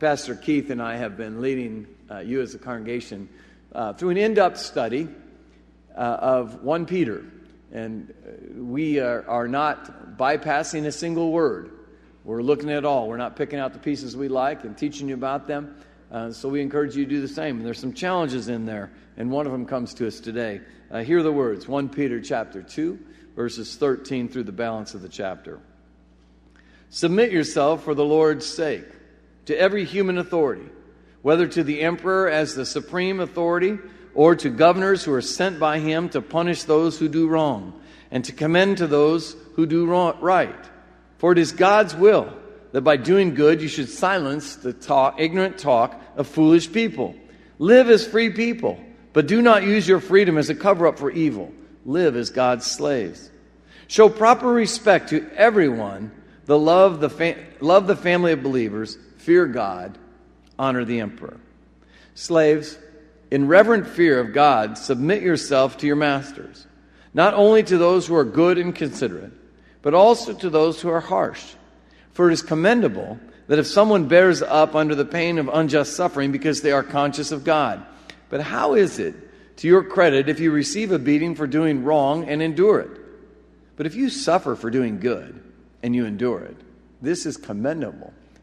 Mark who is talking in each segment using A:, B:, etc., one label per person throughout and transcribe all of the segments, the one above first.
A: Pastor Keith and I have been leading uh, you as a congregation uh, through an in depth study uh, of 1 Peter. And uh, we are, are not bypassing a single word. We're looking at all. We're not picking out the pieces we like and teaching you about them. Uh, so we encourage you to do the same. And there's some challenges in there, and one of them comes to us today. Uh, hear the words 1 Peter chapter 2, verses 13 through the balance of the chapter. Submit yourself for the Lord's sake to every human authority, whether to the emperor as the supreme authority or to governors who are sent by him to punish those who do wrong and to commend to those who do right. For it is God's will that by doing good you should silence the talk, ignorant talk of foolish people. Live as free people, but do not use your freedom as a cover up for evil. Live as God's slaves. Show proper respect to everyone the love the, fa- love the family of believers, fear God, honor the emperor. Slaves, in reverent fear of God, submit yourself to your masters, not only to those who are good and considerate, but also to those who are harsh. For it is commendable that if someone bears up under the pain of unjust suffering because they are conscious of God. But how is it to your credit if you receive a beating for doing wrong and endure it? But if you suffer for doing good, and you endure it. This is commendable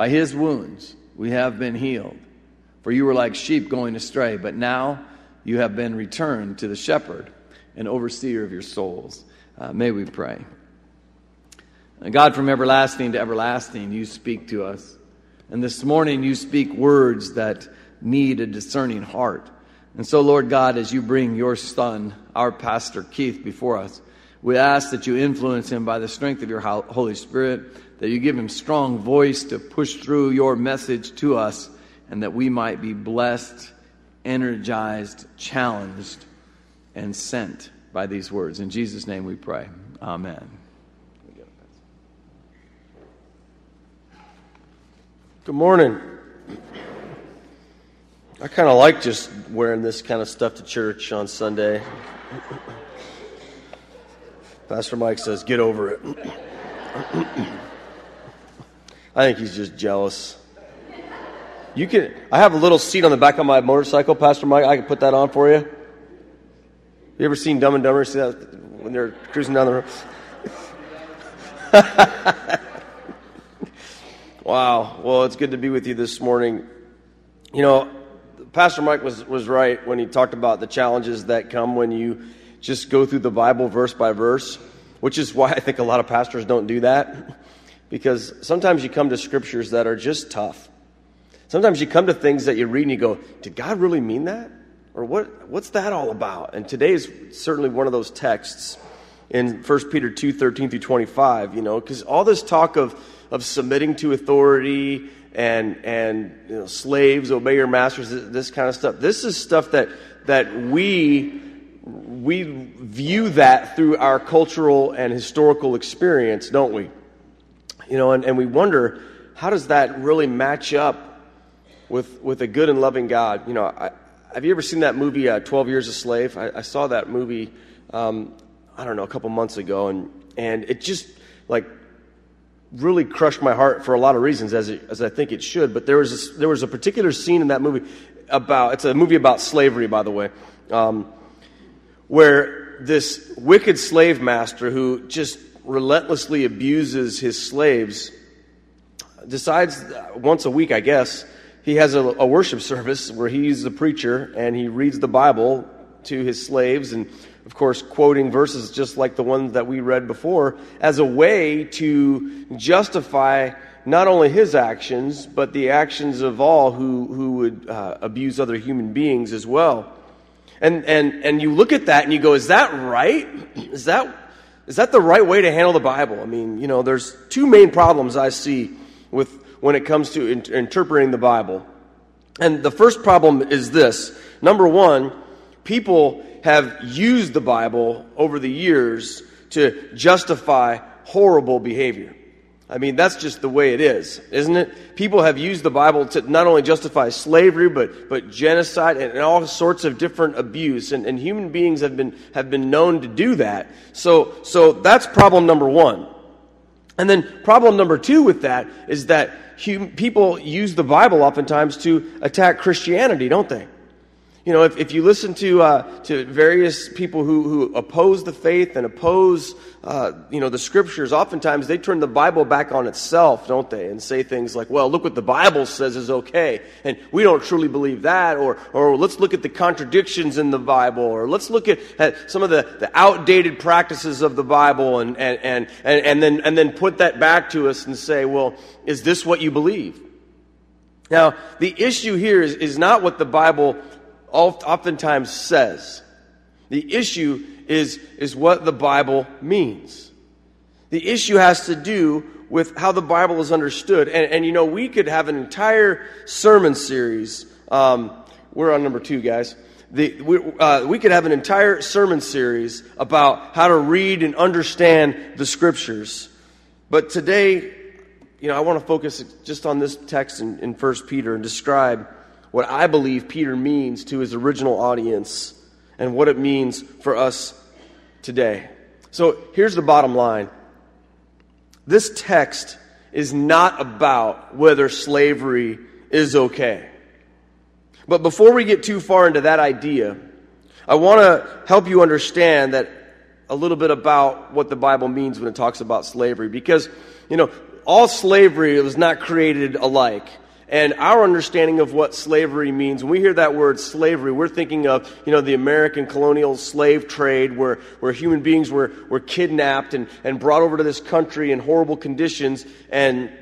A: By his wounds we have been healed. For you were like sheep going astray, but now you have been returned to the shepherd and overseer of your souls. Uh, may we pray. God, from everlasting to everlasting, you speak to us. And this morning you speak words that need a discerning heart. And so, Lord God, as you bring your son, our pastor Keith, before us, we ask that you influence him by the strength of your Holy Spirit, that you give him strong voice to push through your message to us, and that we might be blessed, energized, challenged, and sent by these words. In Jesus' name we pray. Amen.
B: Good morning. I kind of like just wearing this kind of stuff to church on Sunday. Pastor Mike says, Get over it. I think he's just jealous. You can. I have a little seat on the back of my motorcycle, Pastor Mike. I can put that on for you. You ever seen Dumb and Dumber? See that when they're cruising down the road? wow. Well, it's good to be with you this morning. You know, Pastor Mike was was right when he talked about the challenges that come when you just go through the Bible verse by verse, which is why I think a lot of pastors don't do that. Because sometimes you come to scriptures that are just tough. Sometimes you come to things that you read and you go, Did God really mean that? Or what, what's that all about? And today is certainly one of those texts in 1 Peter 2 13 through 25, you know, because all this talk of, of submitting to authority and, and you know, slaves, obey your masters, this kind of stuff, this is stuff that, that we we view that through our cultural and historical experience, don't we? You know, and, and we wonder how does that really match up with, with a good and loving God? You know, I, have you ever seen that movie, uh, 12 Years a Slave? I, I saw that movie, um, I don't know, a couple months ago, and, and it just, like, really crushed my heart for a lot of reasons, as, it, as I think it should. But there was, a, there was a particular scene in that movie about, it's a movie about slavery, by the way. Um, where this wicked slave master who just relentlessly abuses his slaves decides once a week, I guess, he has a, a, worship service where he's the preacher and he reads the Bible to his slaves and, of course, quoting verses just like the ones that we read before as a way to justify not only his actions, but the actions of all who, who would uh, abuse other human beings as well. And, and, and you look at that and you go, is that right? Is that, is that the right way to handle the Bible? I mean, you know, there's two main problems I see with when it comes to in, interpreting the Bible. And the first problem is this number one, people have used the Bible over the years to justify horrible behavior. I mean, that's just the way it is, isn't it? People have used the Bible to not only justify slavery, but, but genocide and, and all sorts of different abuse. And, and human beings have been, have been known to do that. So, so that's problem number one. And then problem number two with that is that hum, people use the Bible oftentimes to attack Christianity, don't they? You know, if, if you listen to, uh, to various people who, who oppose the faith and oppose, uh, you know, the scriptures, oftentimes they turn the Bible back on itself, don't they? And say things like, well, look what the Bible says is okay. And we don't truly believe that. Or, or let's look at the contradictions in the Bible. Or let's look at, at some of the, the outdated practices of the Bible and, and, and, and, and, then, and then put that back to us and say, well, is this what you believe? Now, the issue here is, is not what the Bible oftentimes says. The issue is, is what the Bible means. The issue has to do with how the Bible is understood. And, and you know, we could have an entire sermon series. Um, we're on number two, guys. The, we, uh, we could have an entire sermon series about how to read and understand the scriptures. But today, you know, I want to focus just on this text in, in 1 Peter and describe what I believe Peter means to his original audience and what it means for us today. So here's the bottom line this text is not about whether slavery is okay. But before we get too far into that idea, I want to help you understand that a little bit about what the Bible means when it talks about slavery because, you know, all slavery was not created alike. And our understanding of what slavery means, when we hear that word slavery, we're thinking of, you know, the American colonial slave trade where, where human beings were, were kidnapped and, and brought over to this country in horrible conditions and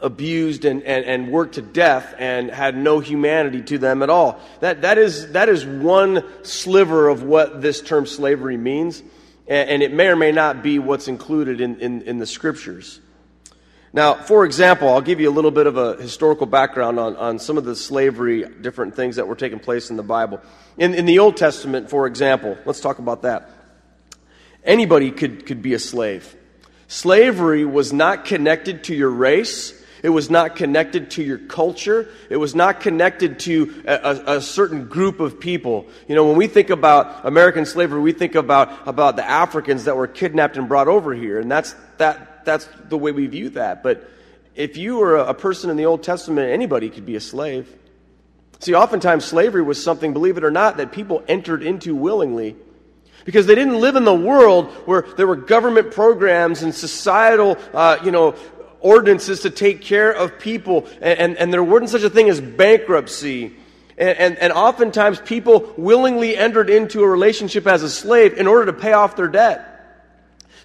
B: abused and, and, and worked to death and had no humanity to them at all. That, that, is, that is one sliver of what this term slavery means. And, it may or may not be what's included in, in, in the scriptures. Now, for example, I'll give you a little bit of a historical background on, on some of the slavery, different things that were taking place in the Bible. In, in the Old Testament, for example, let's talk about that. Anybody could, could be a slave. Slavery was not connected to your race. It was not connected to your culture. It was not connected to a, a, certain group of people. You know, when we think about American slavery, we think about, about the Africans that were kidnapped and brought over here. And that's, that, that's the way we view that. But if you were a person in the Old Testament, anybody could be a slave. See, oftentimes slavery was something, believe it or not, that people entered into willingly because they didn't live in the world where there were government programs and societal, uh, you know, ordinances to take care of people, and, and, and there wasn't such a thing as bankruptcy. And, and, and oftentimes people willingly entered into a relationship as a slave in order to pay off their debt.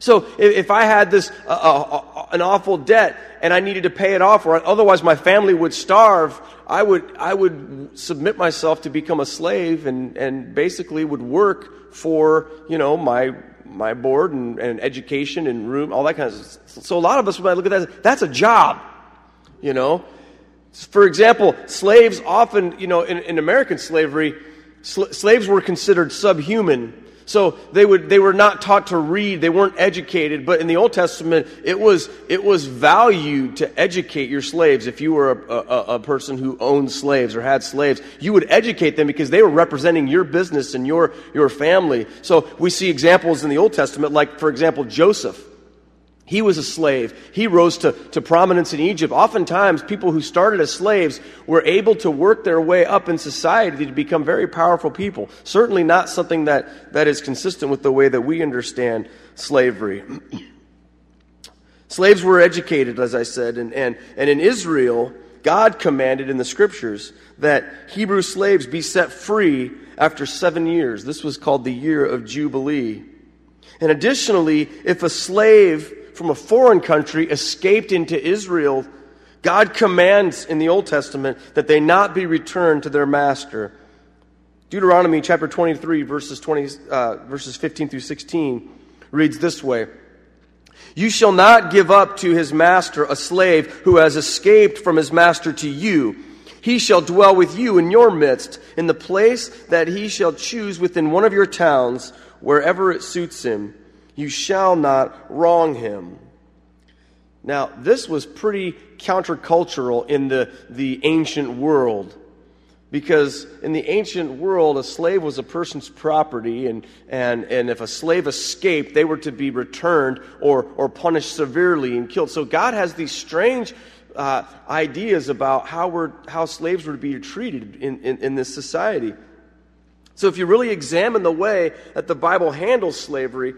B: So if, if I had this, uh, uh, uh, an awful debt and I needed to pay it off or otherwise my family would starve, I would, I would submit myself to become a slave and, and basically would work for, you know, my, my board and, and education and room, all that kind of stuff. So a lot of us, I look at that, that's a job, you know. For example, slaves often, you know, in, in American slavery, sl- slaves were considered subhuman so they, would, they were not taught to read, they weren't educated, but in the Old Testament, it was, it was valued to educate your slaves. If you were a, a, a person who owned slaves or had slaves, you would educate them because they were representing your business and your, your family. So we see examples in the Old Testament, like, for example, Joseph. He was a slave. He rose to, to prominence in Egypt. Oftentimes, people who started as slaves were able to work their way up in society to become very powerful people. Certainly not something that, that is consistent with the way that we understand slavery. Slaves were educated, as I said, and, and, and in Israel, God commanded in the scriptures that Hebrew slaves be set free after seven years. This was called the year of Jubilee. And additionally, if a slave from a foreign country escaped into Israel, God commands in the Old Testament that they not be returned to their master. Deuteronomy chapter 23, verses, 20, uh, verses 15 through 16 reads this way You shall not give up to his master a slave who has escaped from his master to you. He shall dwell with you in your midst, in the place that he shall choose within one of your towns, wherever it suits him. You shall not wrong him. Now, this was pretty countercultural in the, the ancient world. Because in the ancient world, a slave was a person's property, and, and, and if a slave escaped, they were to be returned or, or punished severely and killed. So God has these strange uh, ideas about how, we're, how slaves were to be treated in, in, in this society. So if you really examine the way that the Bible handles slavery,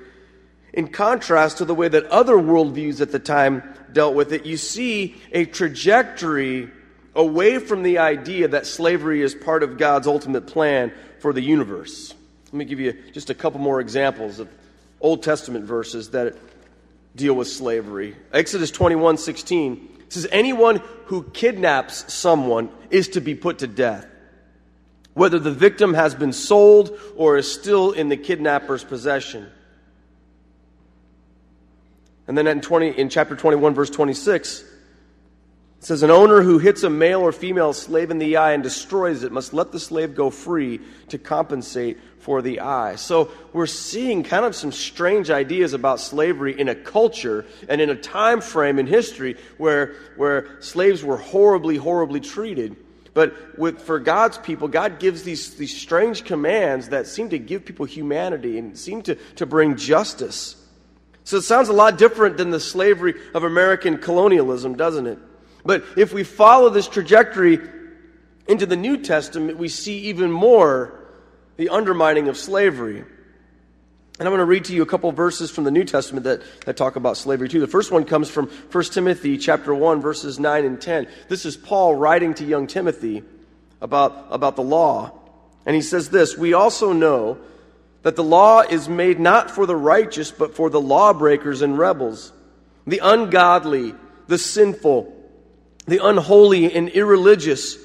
B: in contrast to the way that other worldviews at the time dealt with it, you see a trajectory away from the idea that slavery is part of God's ultimate plan for the universe. Let me give you just a couple more examples of Old Testament verses that deal with slavery. Exodus 21 16 says, Anyone who kidnaps someone is to be put to death, whether the victim has been sold or is still in the kidnapper's possession. And then in, 20, in chapter 21, verse 26, it says, An owner who hits a male or female slave in the eye and destroys it must let the slave go free to compensate for the eye. So we're seeing kind of some strange ideas about slavery in a culture and in a time frame in history where, where slaves were horribly, horribly treated. But with, for God's people, God gives these, these strange commands that seem to give people humanity and seem to, to bring justice. So it sounds a lot different than the slavery of American colonialism, doesn't it? But if we follow this trajectory into the New Testament, we see even more the undermining of slavery. And I'm going to read to you a couple verses from the New Testament that, that talk about slavery too. The first one comes from 1 Timothy chapter 1, verses 9 and 10. This is Paul writing to young Timothy about, about the law. And he says this We also know that the law is made not for the righteous, but for the lawbreakers and rebels, the ungodly, the sinful the unholy and irreligious,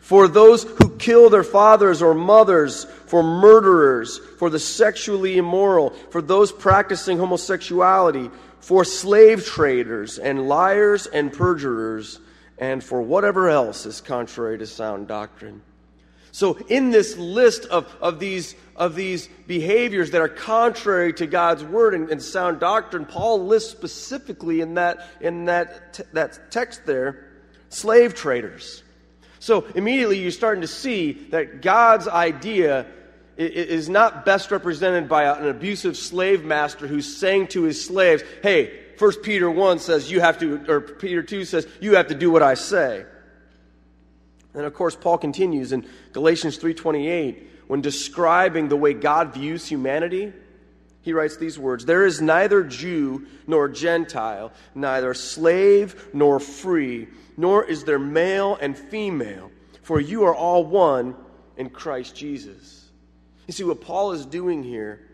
B: for those who kill their fathers or mothers, for murderers, for the sexually immoral, for those practicing homosexuality, for slave traders and liars and perjurers, and for whatever else is contrary to sound doctrine. So, in this list of, of, these, of these behaviors that are contrary to God's word and, and sound doctrine, Paul lists specifically in that, in that, t- that text there slave traders. So immediately you're starting to see that God's idea is not best represented by an abusive slave master who's saying to his slaves, hey, First Peter 1 says you have to, or Peter 2 says you have to do what I say. And of course, Paul continues in Galatians 3.28 when describing the way God views humanity he writes these words There is neither Jew nor Gentile, neither slave nor free, nor is there male and female, for you are all one in Christ Jesus. You see, what Paul is doing here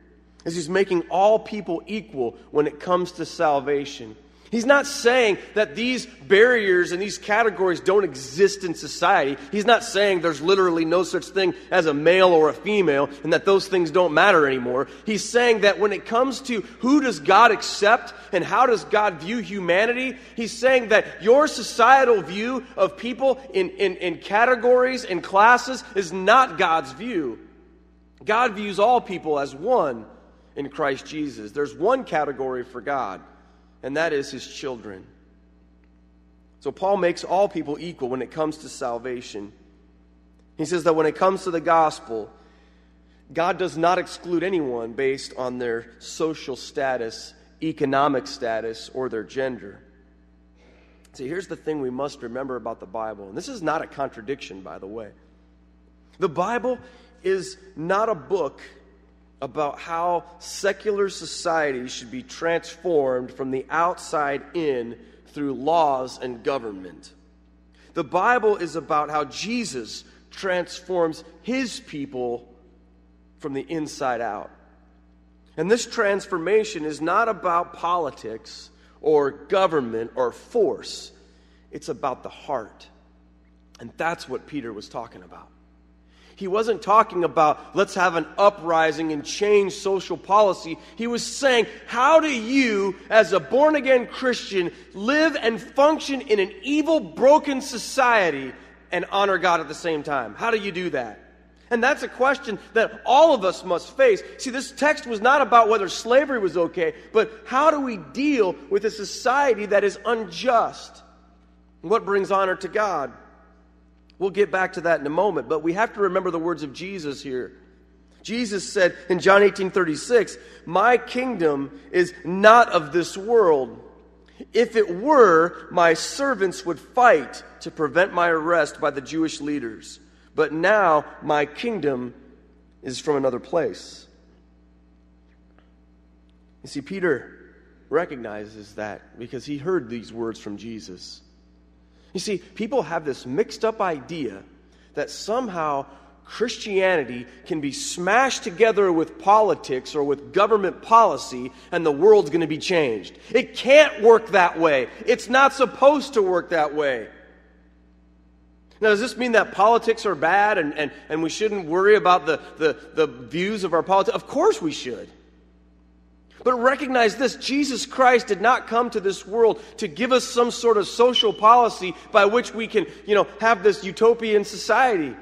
B: is he's making all people equal when it comes to salvation. He's not saying that these barriers and these categories don't exist in society. He's not saying there's literally no such thing as a male or a female and that those things don't matter anymore. He's saying that when it comes to who does God accept and how does God view humanity, he's saying that your societal view of people in, in, in categories and classes is not God's view. God views all people as one in Christ Jesus. There's one category for God and that is his children. So Paul makes all people equal when it comes to salvation. He says that when it comes to the gospel, God does not exclude anyone based on their social status, economic status, or their gender. See, here's the thing we must remember about the Bible, and this is not a contradiction, by the way. The Bible is not a book about how secular society should be transformed from the outside in through laws and government. The Bible is about how Jesus transforms his people from the inside out. And this transformation is not about politics or government or force, it's about the heart. And that's what Peter was talking about. He wasn't talking about let's have an uprising and change social policy. He was saying, how do you, as a born again Christian, live and function in an evil, broken society and honor God at the same time? How do you do that? And that's a question that all of us must face. See, this text was not about whether slavery was okay, but how do we deal with a society that is unjust? What brings honor to God? We'll get back to that in a moment, but we have to remember the words of Jesus here. Jesus said in John 18 36, My kingdom is not of this world. If it were, my servants would fight to prevent my arrest by the Jewish leaders. But now my kingdom is from another place. You see, Peter recognizes that because he heard these words from Jesus. You see, people have this mixed up idea that somehow Christianity can be smashed together with politics or with government policy and the world's going to be changed. It can't work that way. It's not supposed to work that way. Now, does this mean that politics are bad and, and, and we shouldn't worry about the, the, the views of our politics? Of course we should. But recognize this Jesus Christ did not come to this world to give us some sort of social policy by which we can, you know, have this utopian society.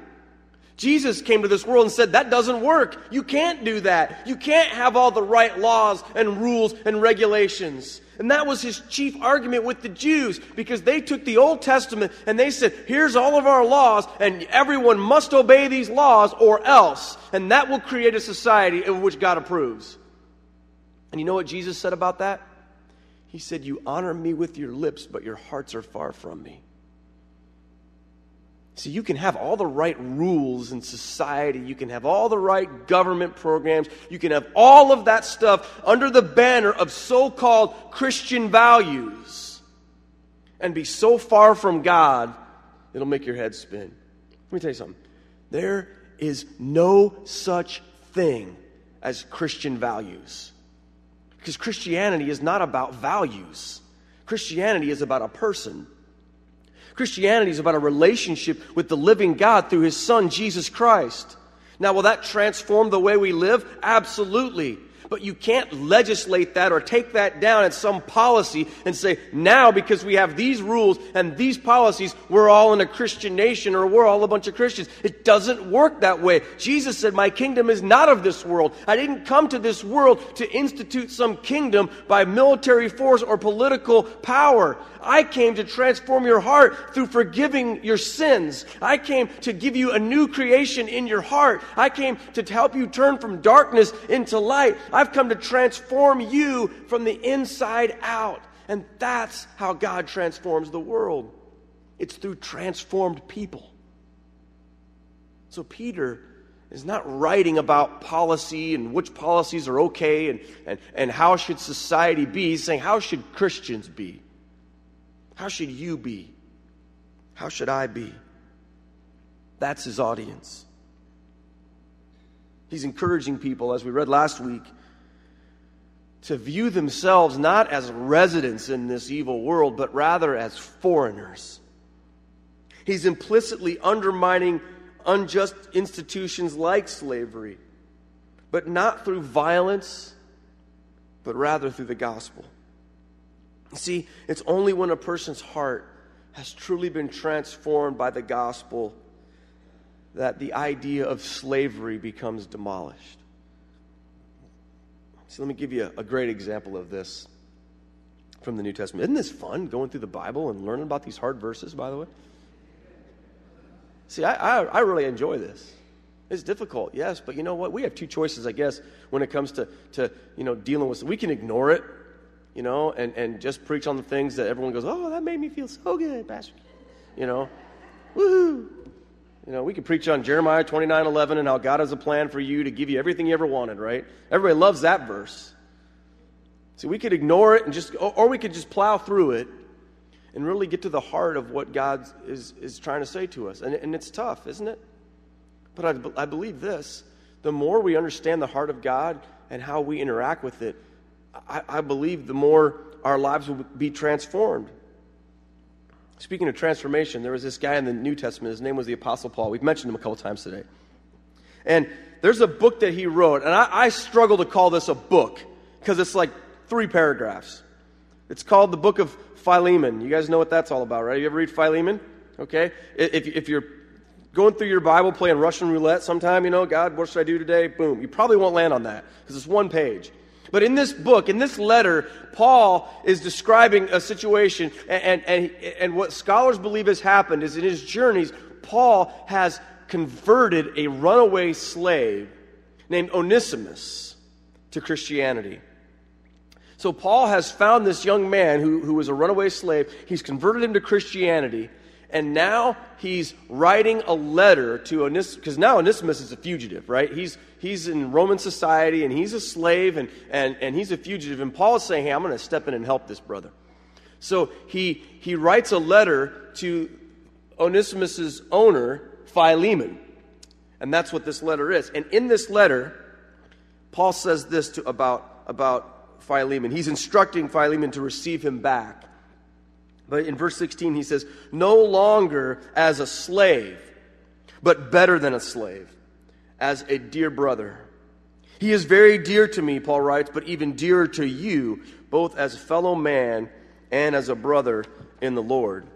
B: Jesus came to this world and said, That doesn't work. You can't do that. You can't have all the right laws and rules and regulations. And that was his chief argument with the Jews because they took the Old Testament and they said, Here's all of our laws, and everyone must obey these laws or else. And that will create a society in which God approves. And you know what Jesus said about that? He said, You honor me with your lips, but your hearts are far from me. See, you can have all the right rules in society. You can have all the right government programs. You can have all of that stuff under the banner of so called Christian values and be so far from God, it'll make your head spin. Let me tell you something. There is no such thing as Christian values. Because Christianity is not about values, Christianity is about a person. Christianity is about a relationship with the living God through his son, Jesus Christ. Now, will that transform the way we live? Absolutely. But you can't legislate that or take that down at some policy and say, now because we have these rules and these policies, we're all in a Christian nation or we're all a bunch of Christians. It doesn't work that way. Jesus said, My kingdom is not of this world. I didn't come to this world to institute some kingdom by military force or political power. I came to transform your heart through forgiving your sins. I came to give you a new creation in your heart. I came to help you turn from darkness into light. I've come to transform you from the inside out. And that's how God transforms the world. It's through transformed people. So Peter is not writing about policy and which policies are okay and, and, and how should society be. He's saying, how should Christians be? How should you be? How should I be? That's his audience. He's encouraging people, as we read last week, to view themselves not as residents in this evil world, but rather as foreigners. He's implicitly undermining unjust institutions like slavery, but not through violence, but rather through the gospel. See, it's only when a person's heart has truly been transformed by the gospel that the idea of slavery becomes demolished. So let me give you a, great example of this from the New Testament. Isn't this fun going through the Bible and learning about these hard verses, by the way? See, I, I, I really enjoy this. It's difficult, yes, but you know what? We have two choices, I guess, when it comes to, to you know, dealing with it. We can ignore it you know, and, and just preach on the things that everyone goes, oh, that made me feel so good, Pastor. You know, woohoo. You know, we could preach on Jeremiah 29 11 and how God has a plan for you to give you everything you ever wanted, right? Everybody loves that verse. See, we could ignore it and just, or we could just plow through it and really get to the heart of what God is, is trying to say to us. And, and it's tough, isn't it? But I, I believe this the more we understand the heart of God and how we interact with it, I, I believe the more our lives will be transformed. Speaking of transformation, there was this guy in the New Testament. His name was the Apostle Paul. We've mentioned him a couple times today. And there's a book that he wrote, and I, I struggle to call this a book because it's like three paragraphs. It's called the Book of Philemon. You guys know what that's all about, right? You ever read Philemon? Okay? If, if you're going through your Bible playing Russian roulette sometime, you know, God, what should I do today? Boom. You probably won't land on that because it's one page. But in this book, in this letter, Paul is describing a situation, and, and, and what scholars believe has happened is in his journeys, Paul has converted a runaway slave named Onesimus to Christianity. So Paul has found this young man who, who was a runaway slave. He's converted him to Christianity. And now he's writing a letter to Onesimus, because now Onesimus is a fugitive, right? He's, he's in Roman society and he's a slave and, and, and he's a fugitive. And Paul is saying, hey, I'm going to step in and help this brother. So he, he writes a letter to Onesimus's owner, Philemon. And that's what this letter is. And in this letter, Paul says this to, about, about Philemon. He's instructing Philemon to receive him back. But in verse 16, he says, No longer as a slave, but better than a slave, as a dear brother. He is very dear to me, Paul writes, but even dearer to you, both as a fellow man and as a brother in the Lord.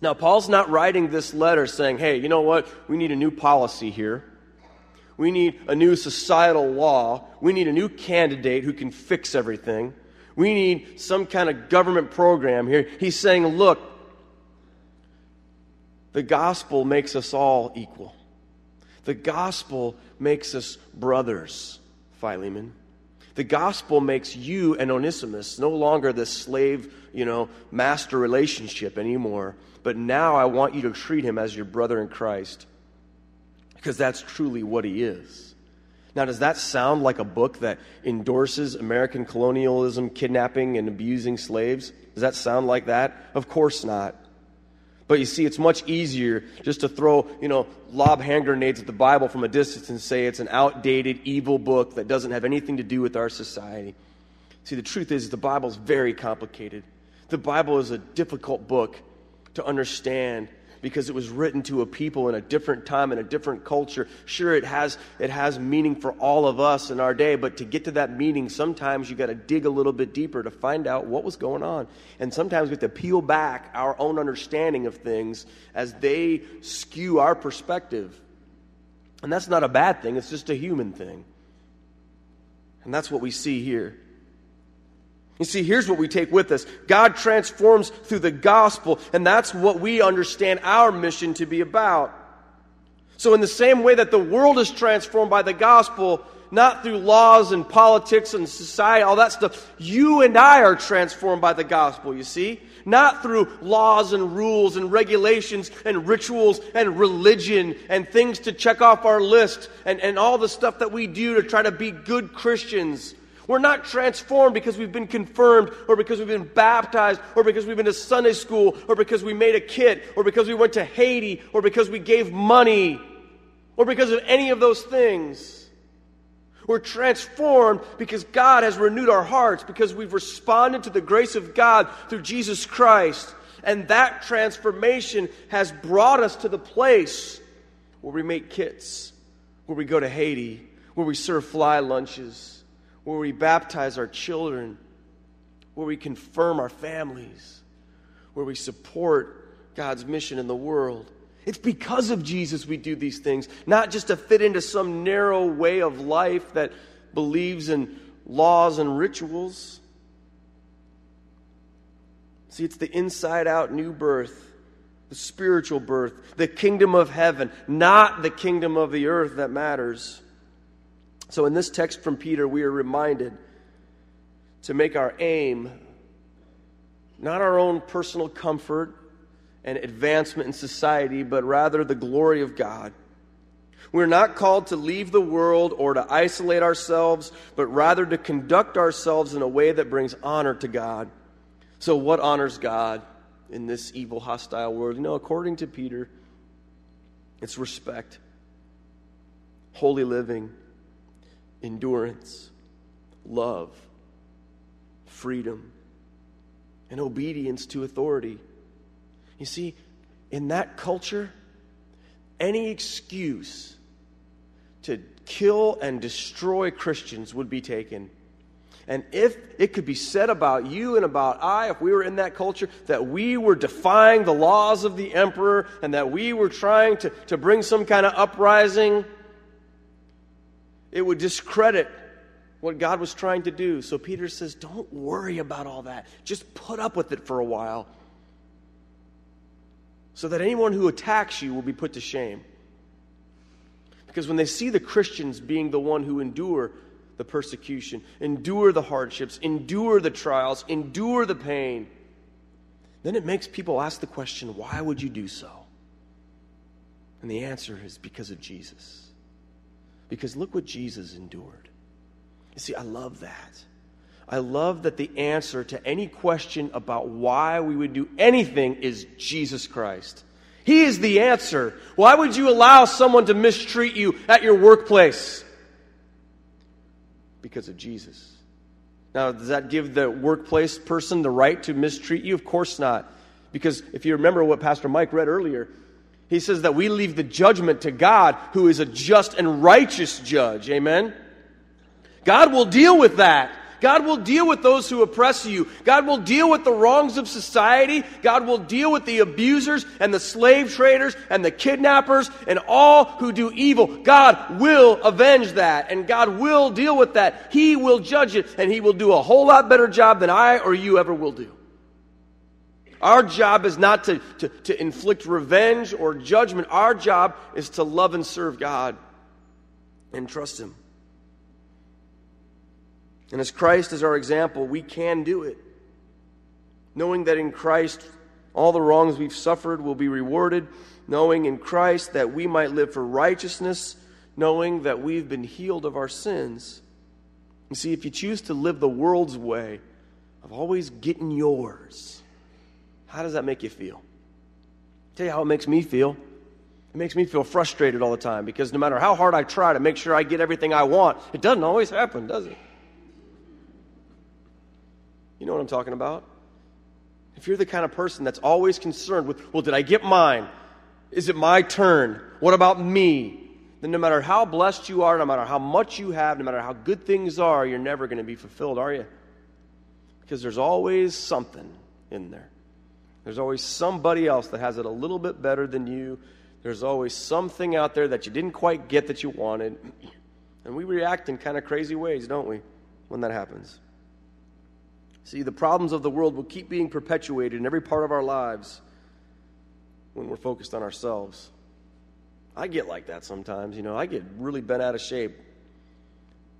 B: Now, Paul's not writing this letter saying, hey, you know what? We need a new policy here. We need a new societal law. We need a new candidate who can fix everything. We need some kind of government program here. He's saying, look, the gospel makes us all equal. The gospel makes us brothers, Philemon. The gospel makes you and Onesimus no longer this slave, you know, master relationship anymore. But now I want you to treat him as your brother in Christ because that's truly what he is. Now, does that sound like a book that endorses American colonialism, kidnapping, and abusing slaves? Does that sound like that? Of course not. But you see, it's much easier just to throw, you know, lob hand grenades at the Bible from a distance and say it's an outdated, evil book that doesn't have anything to do with our society. See, the truth is, the Bible is very complicated. The Bible is a difficult book to understand because it was written to a people in a different time and a different culture. Sure, it has, it has meaning for all of us in our day, but to get to that meaning, sometimes you got to dig a little bit deeper to find out what was going on. And sometimes we have to peel back our own understanding of things as they skew our perspective. And that's not a bad thing, it's just a human thing. And that's what we see here. You see, here's what we take with us God transforms through the gospel, and that's what we understand our mission to be about. So, in the same way that the world is transformed by the gospel, not through laws and politics and society, all that stuff, you and I are transformed by the gospel, you see? Not through laws and rules and regulations and rituals and religion and things to check off our list and, and all the stuff that we do to try to be good Christians. We're not transformed because we've been confirmed or because we've been baptized or because we've been to Sunday school or because we made a kit or because we went to Haiti or because we gave money or because of any of those things. We're transformed because God has renewed our hearts, because we've responded to the grace of God through Jesus Christ. And that transformation has brought us to the place where we make kits, where we go to Haiti, where we serve fly lunches where we baptize our children, where we confirm our families, where we support God's mission in the world. It's because of Jesus we do these things, not just to fit into some narrow way of life that believes in laws and rituals. See, it's the inside out new birth, the spiritual birth, the kingdom of heaven, not the kingdom of the earth that matters. So, in this text from Peter, we are reminded to make our aim not our own personal comfort and advancement in society, but rather the glory of God. We're not called to leave the world or to isolate ourselves, but rather to conduct ourselves in a way that brings honor to God. So, what honors God in this evil, hostile world? You know, according to Peter, it's respect, holy living, endurance, love, freedom, and obedience to authority. You see, in that culture, any excuse to kill and destroy Christians would be taken. And if it could be said about you and about I, if we were in that culture, that we were defying the laws of the emperor and that we were trying to, to bring some kind of uprising, it would discredit what God was trying to do. So Peter says, Don't worry about all that. Just put up with it for a while so that anyone who attacks you will be put to shame. Because when they see the Christians being the one who endure the persecution, endure the hardships, endure the trials, endure the pain, then it makes people ask the question, why would you do so? And the answer is because of Jesus. Because look what Jesus endured. You see, I love that. I love that the answer to any question about why we would do anything is Jesus Christ. He is the answer. Why would you allow someone to mistreat you at your workplace? because of Jesus. Now, does that give the workplace person the right to mistreat you? Of course not. Because if you remember what Pastor Mike read earlier, he says that we leave the judgment to God, who is a just and righteous judge. Amen? God will deal with that. God will deal with those who oppress you. God will deal with the wrongs of society. God will deal with the abusers and the slave traders and the kidnappers and all who do evil. God will avenge that and God will deal with that. He will judge it and He will do a whole lot better job than I or you ever will do. Our job is not to, to, to inflict revenge or judgment. Our job is to love and serve God and trust Him. And as Christ is our example, we can do it. Knowing that in Christ all the wrongs we've suffered will be rewarded, knowing in Christ that we might live for righteousness, knowing that we've been healed of our sins. You see, if you choose to live the world's way of always getting yours, how does that make you feel? I'll tell you how it makes me feel. It makes me feel frustrated all the time because no matter how hard I try to make sure I get everything I want, it doesn't always happen, does it? You know what I'm talking about? If you're the kind of person that's always concerned with, well, did I get mine? Is it my turn? What about me? Then no matter how blessed you are, no matter how much you have, no matter how good things are, you're never going to be fulfilled, are you? Because there's always something in there. There's always somebody else that has it a little bit better than you. There's always something out there that you didn't quite get that you wanted. And we react in kind of crazy ways, don't we, when that happens? See, the problems of the world will keep being perpetuated in every part of our lives when we're focused on ourselves. I get like that sometimes, you know. I get really bent out of shape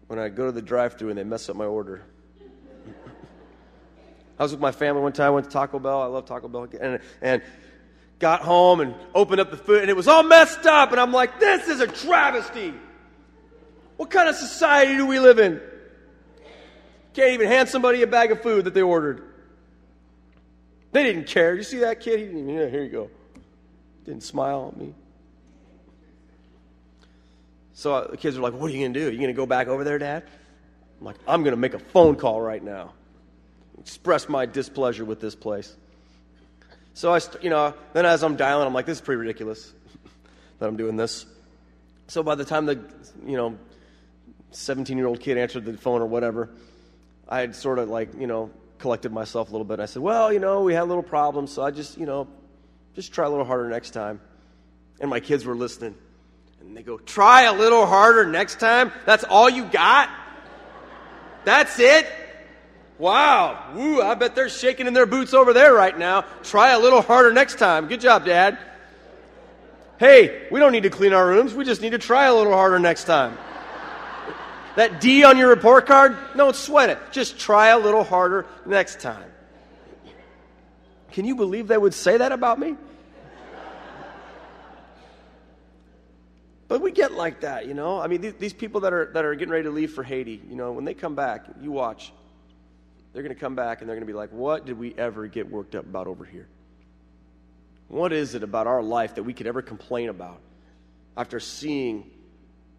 B: when I go to the drive through and they mess up my order. I was with my family one time, I went to Taco Bell. I love Taco Bell. And, and got home and opened up the food, and it was all messed up. And I'm like, this is a travesty. What kind of society do we live in? Can't even hand somebody a bag of food that they ordered. They didn't care. You see that kid? He didn't even, yeah, here you go. Didn't smile at me. So uh, the kids are like, What are you going to do? Are you going to go back over there, Dad? I'm like, I'm going to make a phone call right now. Express my displeasure with this place. So I, you know, then as I'm dialing, I'm like, This is pretty ridiculous that I'm doing this. So by the time the, you know, 17 year old kid answered the phone or whatever, I had sort of like, you know, collected myself a little bit. I said, well, you know, we had a little problem, so I just, you know, just try a little harder next time. And my kids were listening. And they go, try a little harder next time? That's all you got? That's it? Wow. Woo, I bet they're shaking in their boots over there right now. Try a little harder next time. Good job, Dad. Hey, we don't need to clean our rooms. We just need to try a little harder next time. That D on your report card, don't sweat it. Just try a little harder next time. Can you believe they would say that about me? But we get like that, you know? I mean, these people that are, that are getting ready to leave for Haiti, you know, when they come back, you watch. They're going to come back and they're going to be like, what did we ever get worked up about over here? What is it about our life that we could ever complain about after seeing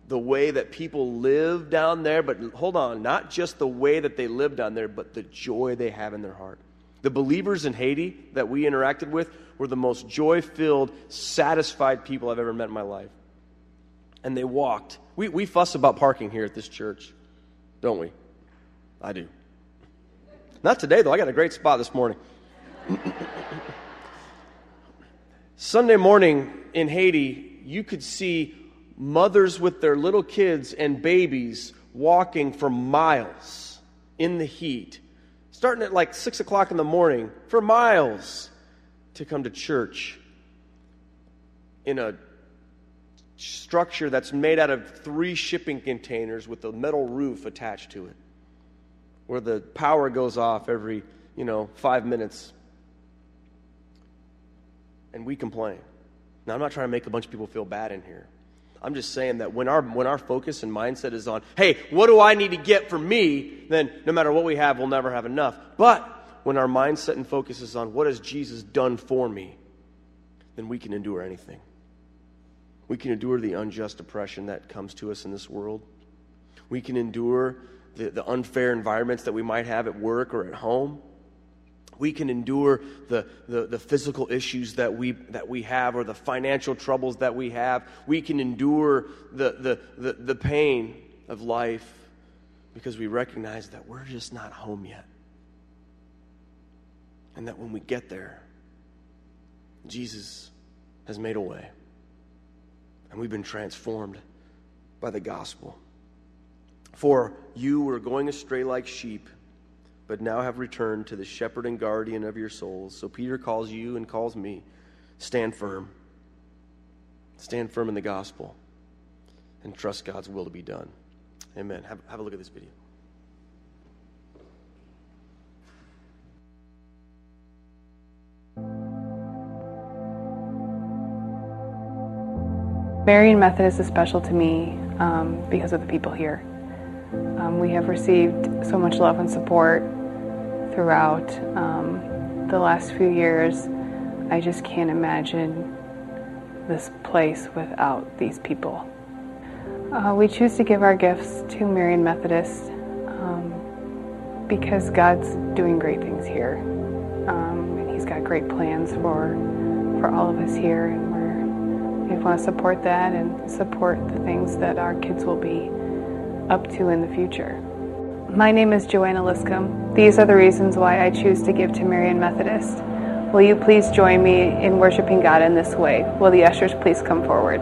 B: the way that people live down there, but hold on, not just the way that they live down there, but the joy they have in their heart. The believers in Haiti that we interacted with were the most joy filled, satisfied people I've ever met in my life. And they walked. We, we fuss about parking here at this church, don't we? I do. Not today, though. I got a great spot this morning. Sunday morning in Haiti, you could see mothers with their little kids and babies walking for miles in the heat, starting at like 6 o'clock in the morning, for miles to come to church in a structure that's made out of three shipping containers with a metal roof attached to it, where the power goes off every, you know, five minutes. And we complain. Now, I'm not trying to make a bunch of people feel bad in here. I'm just saying that when our, when our focus and mindset is on, hey, what do I need to get for me, then no matter what we have, we'll never have enough. But when our mindset and focus is on what has Jesus done for me, then we can endure anything. We can endure the unjust oppression that comes to us in this world. We can endure the, the unfair environments that we might have at work or at home. We can endure the, the, the, physical issues that we, that we have or the financial troubles that we have. We can endure the, the, the, the pain of life because we recognize that we're just not home yet. And that when we get there, Jesus has made a way. And we've been transformed by the gospel. For you were going astray like sheep but now have returned to the shepherd and guardian of your souls. So Peter calls you and calls me. Stand firm. Stand firm in the gospel and trust God's will to be done. Amen. Have, have a look at this video.
C: Marian Methodist is special to me um, because of the people here. Um, we have received so much love and support throughout um, the last few years. I just can't imagine this place without these people. Uh, we choose to give our gifts to Marian Methodist um, because God's doing great things here. Um, and He's got great plans for, for all of us here, and we want to support that and support the things that our kids will be up to in the future. My name is Joanna Liscombe. These are the reasons why I choose to give to Marian Methodist. Will you please join me in worshiping God in this way? Will the ushers please come forward?